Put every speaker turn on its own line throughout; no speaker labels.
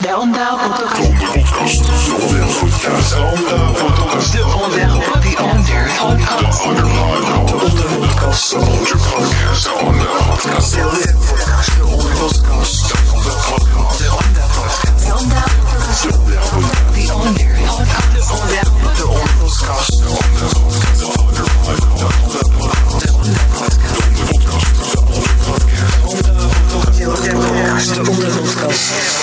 De Onda Podcast. De Onda Podcast. De Onda Podcast. De Onda Podcast. De Onda Podcast. De Onda Podcast. De Onda Podcast. De Onda Podcast. De Onda Podcast. De Onda Podcast. De Onda Podcast. De Onda Podcast. De Onda Podcast. De Onda Podcast. De Onda Podcast. De Onda Podcast. De Onda Podcast. De Onda Podcast. De Onda Podcast.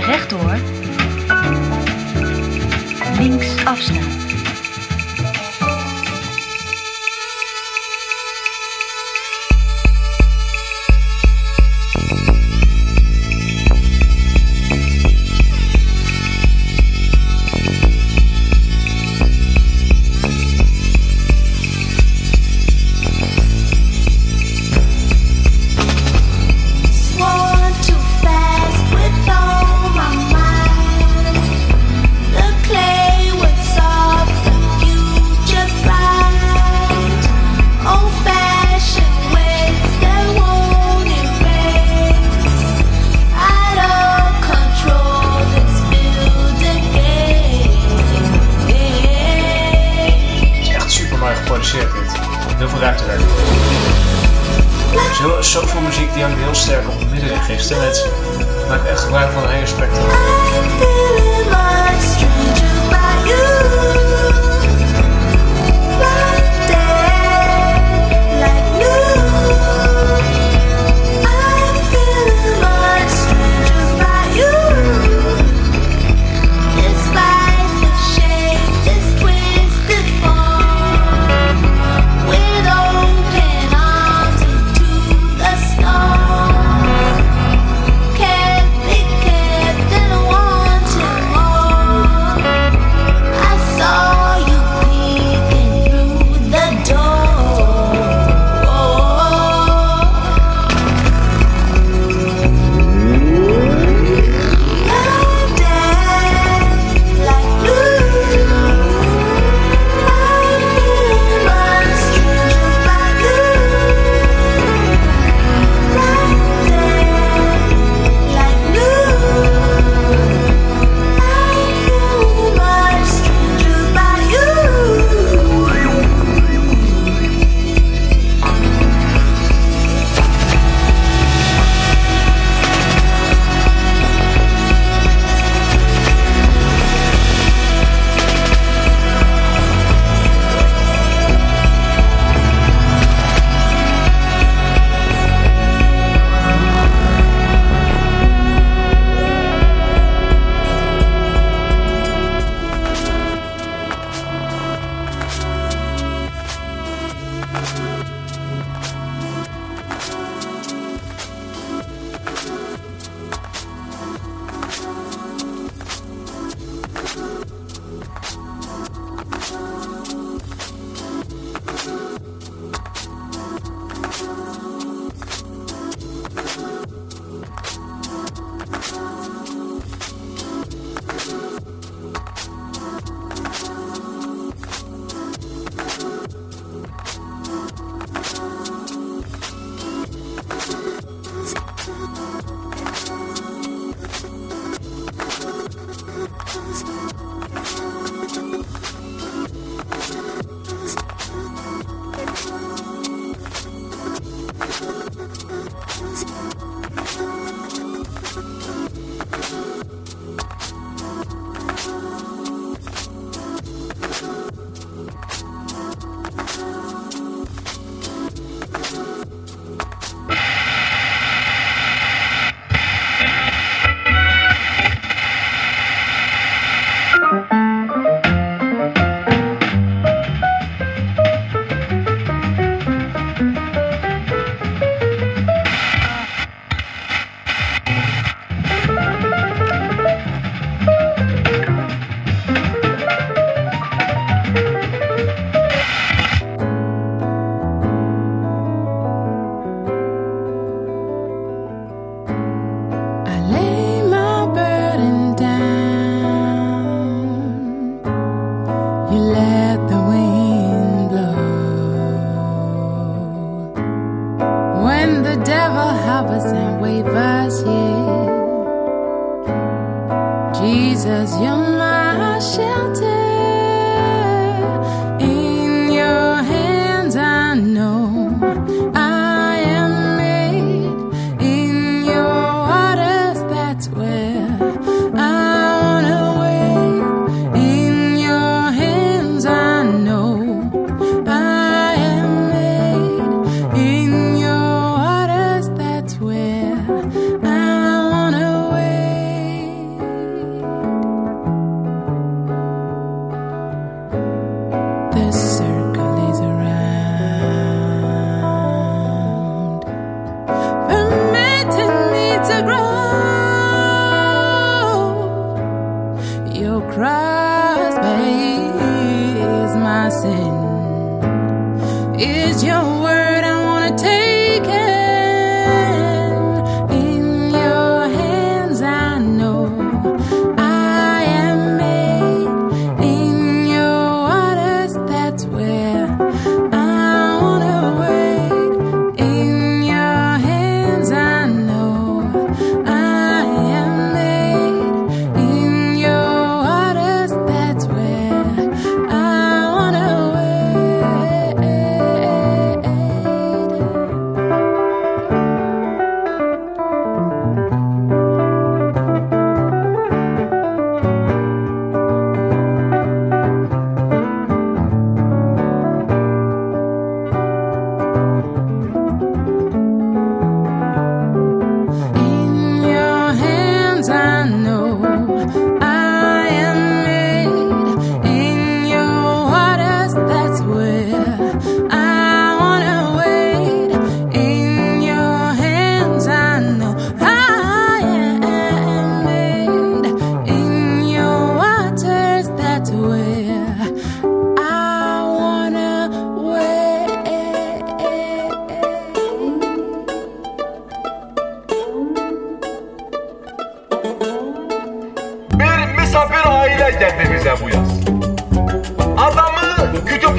Rechtdoor. Links afslaan.
Maakt echt gebruik van een hele spectrum.
You let the wind blow. When the devil hovers and
wavers, yeah. Jesus, you're my shelter.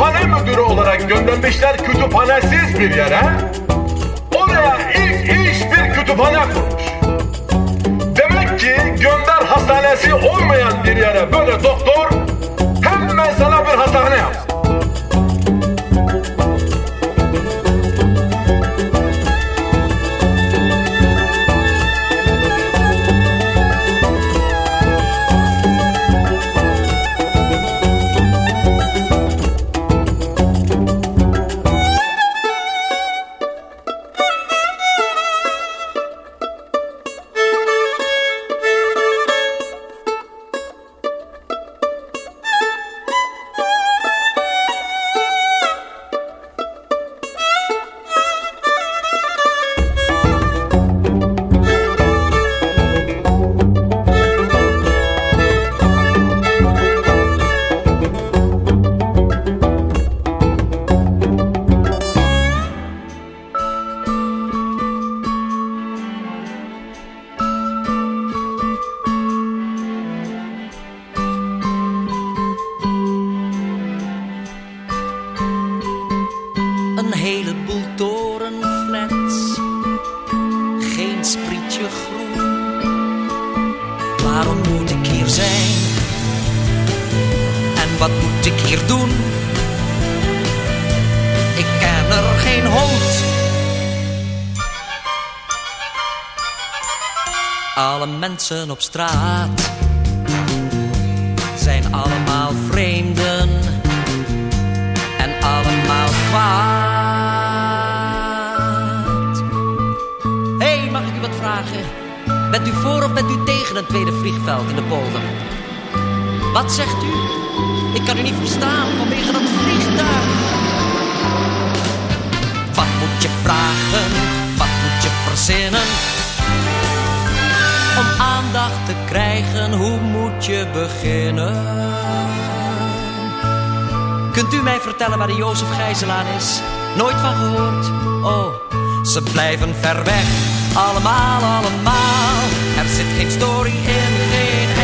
Kütüphane müdürü olarak göndermişler kütüphanesiz bir yere. Oraya ilk iş bir kütüphane kurmuş. Demek ki gönder hastanesi olmayan bir yere böyle
op straat zijn allemaal vreemden en allemaal kwaad. Hé, hey, mag ik u wat vragen? Bent u voor of bent u tegen een tweede vliegveld in de polder? Wat zegt u? Ik kan u niet verstaan vanwege dat vliegtuig. Wat moet je vragen? Wat moet je verzinnen? Om aandacht te krijgen, hoe moet je beginnen? Kunt u mij vertellen waar de Jozef Gijzelaan is? Nooit van gehoord? Oh, ze blijven ver weg. Allemaal, allemaal. Er zit geen story in, geen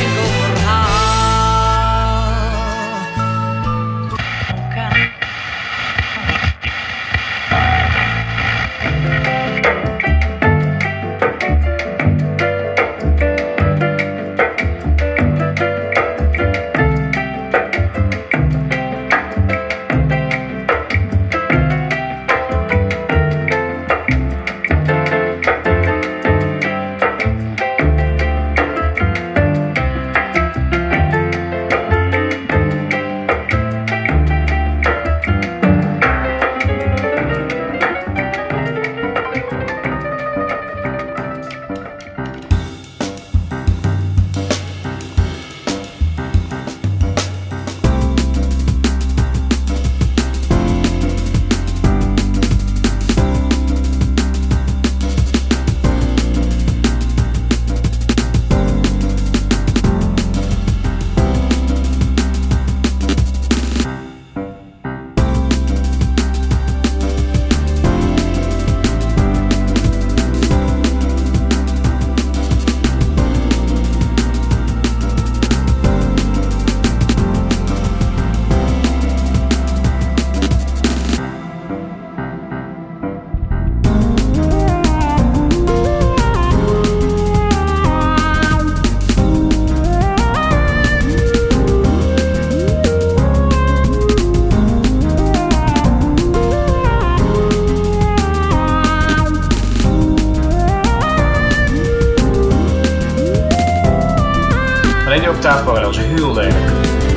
je op tafel is
heel lelijk.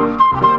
Música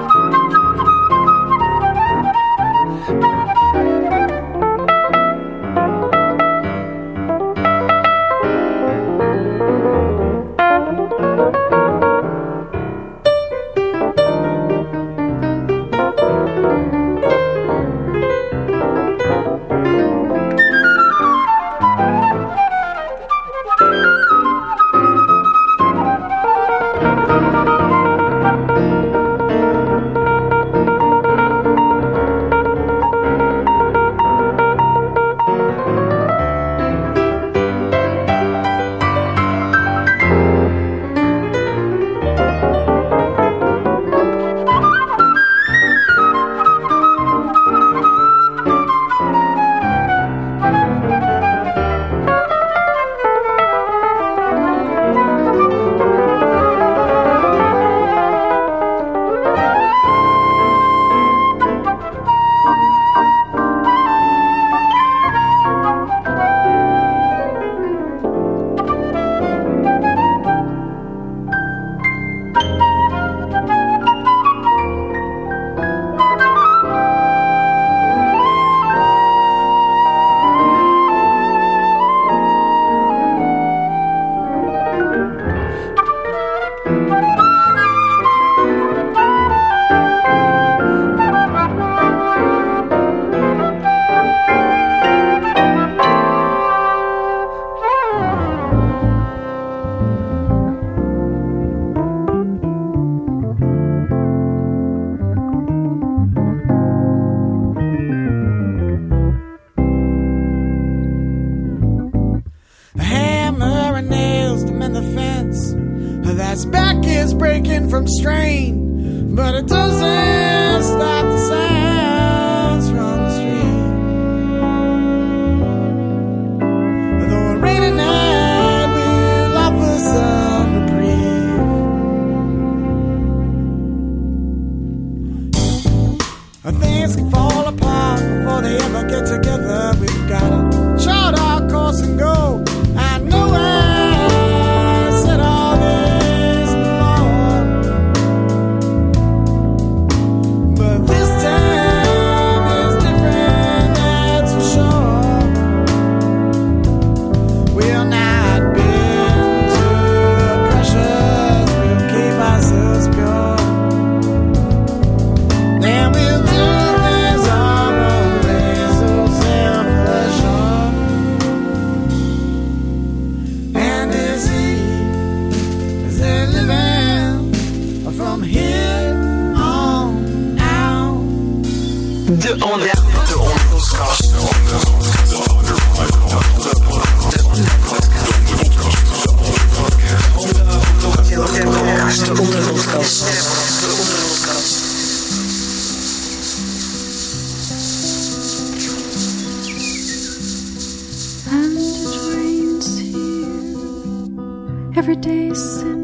listen.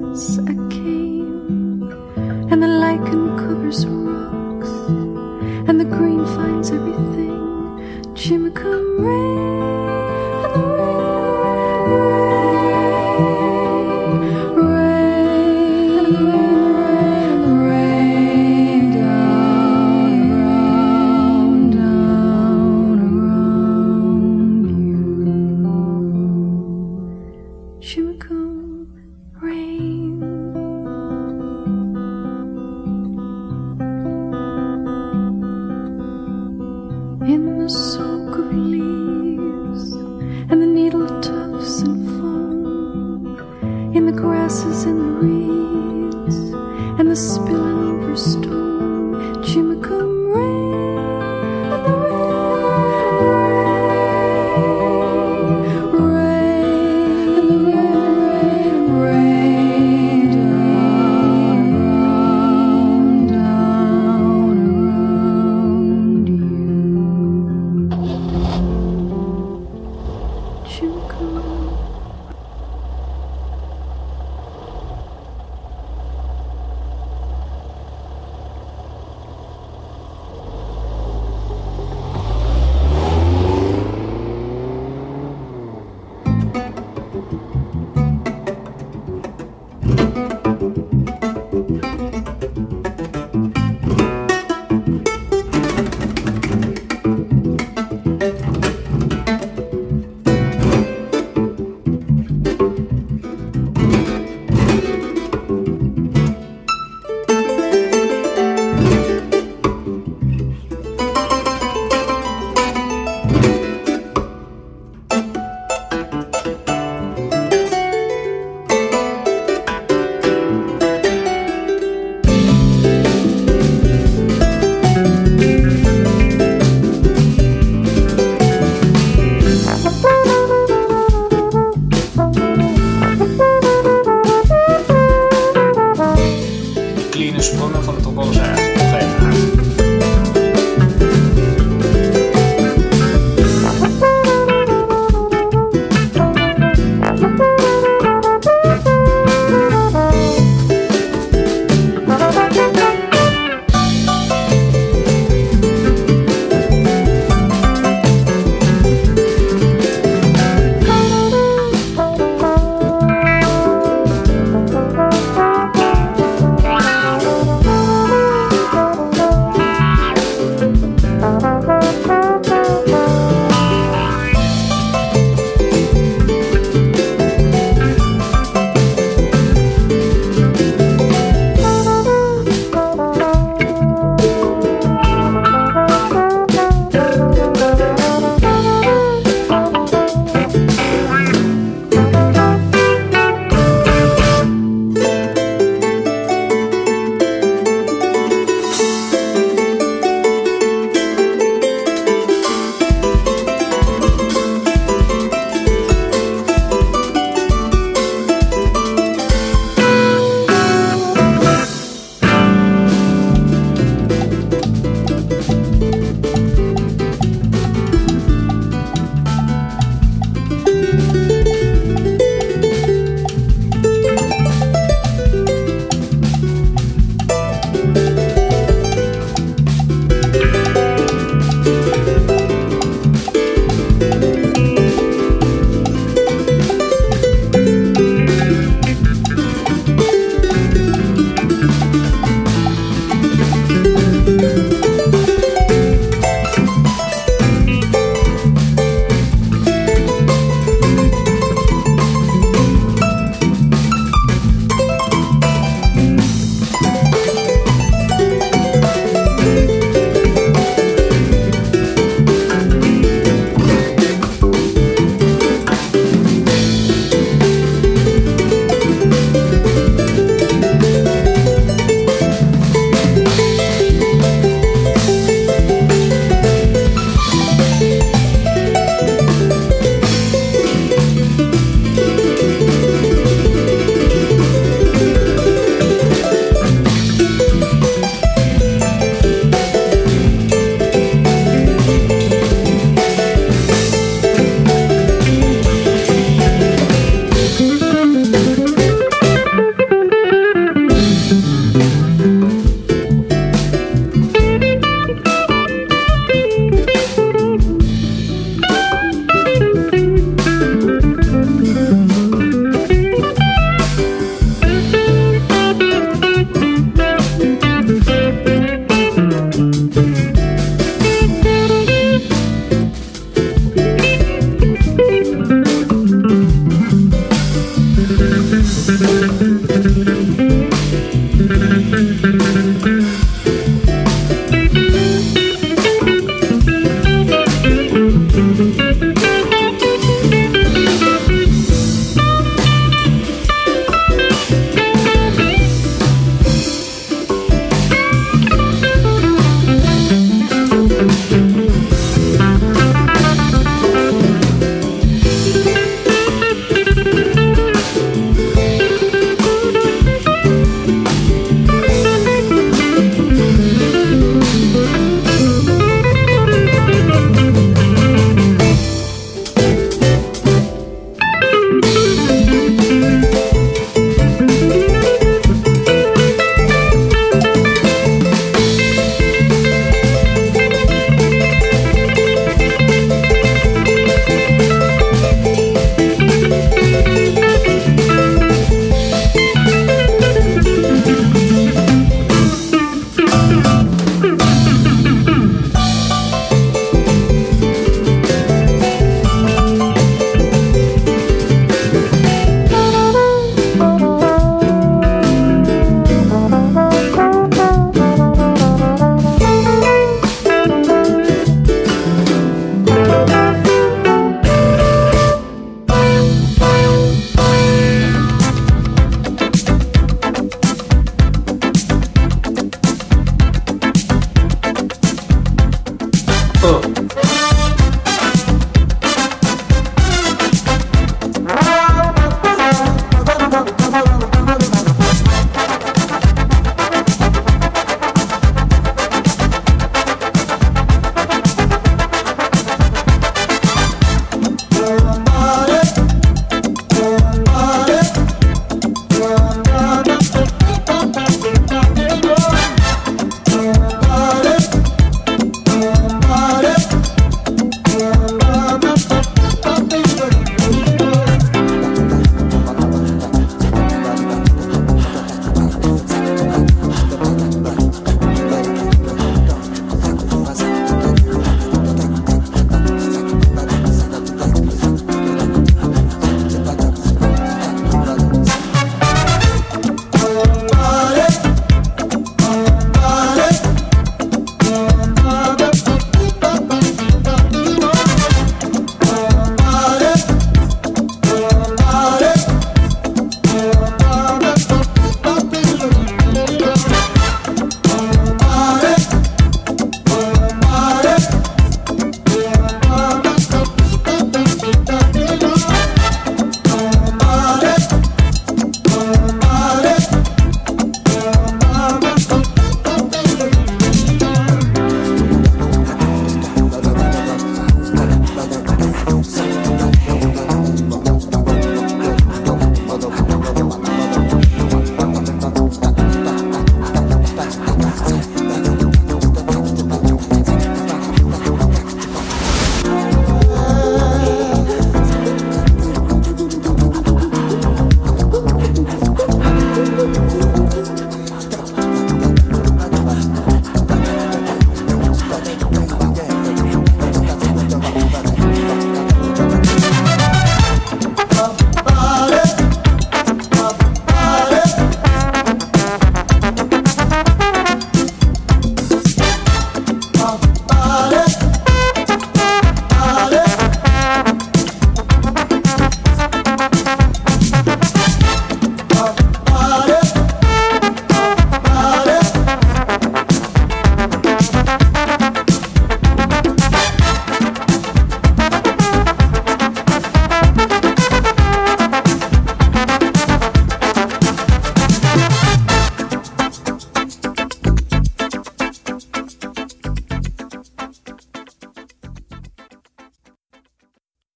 in the grasses and the reeds and the spilling over stone. Chimicum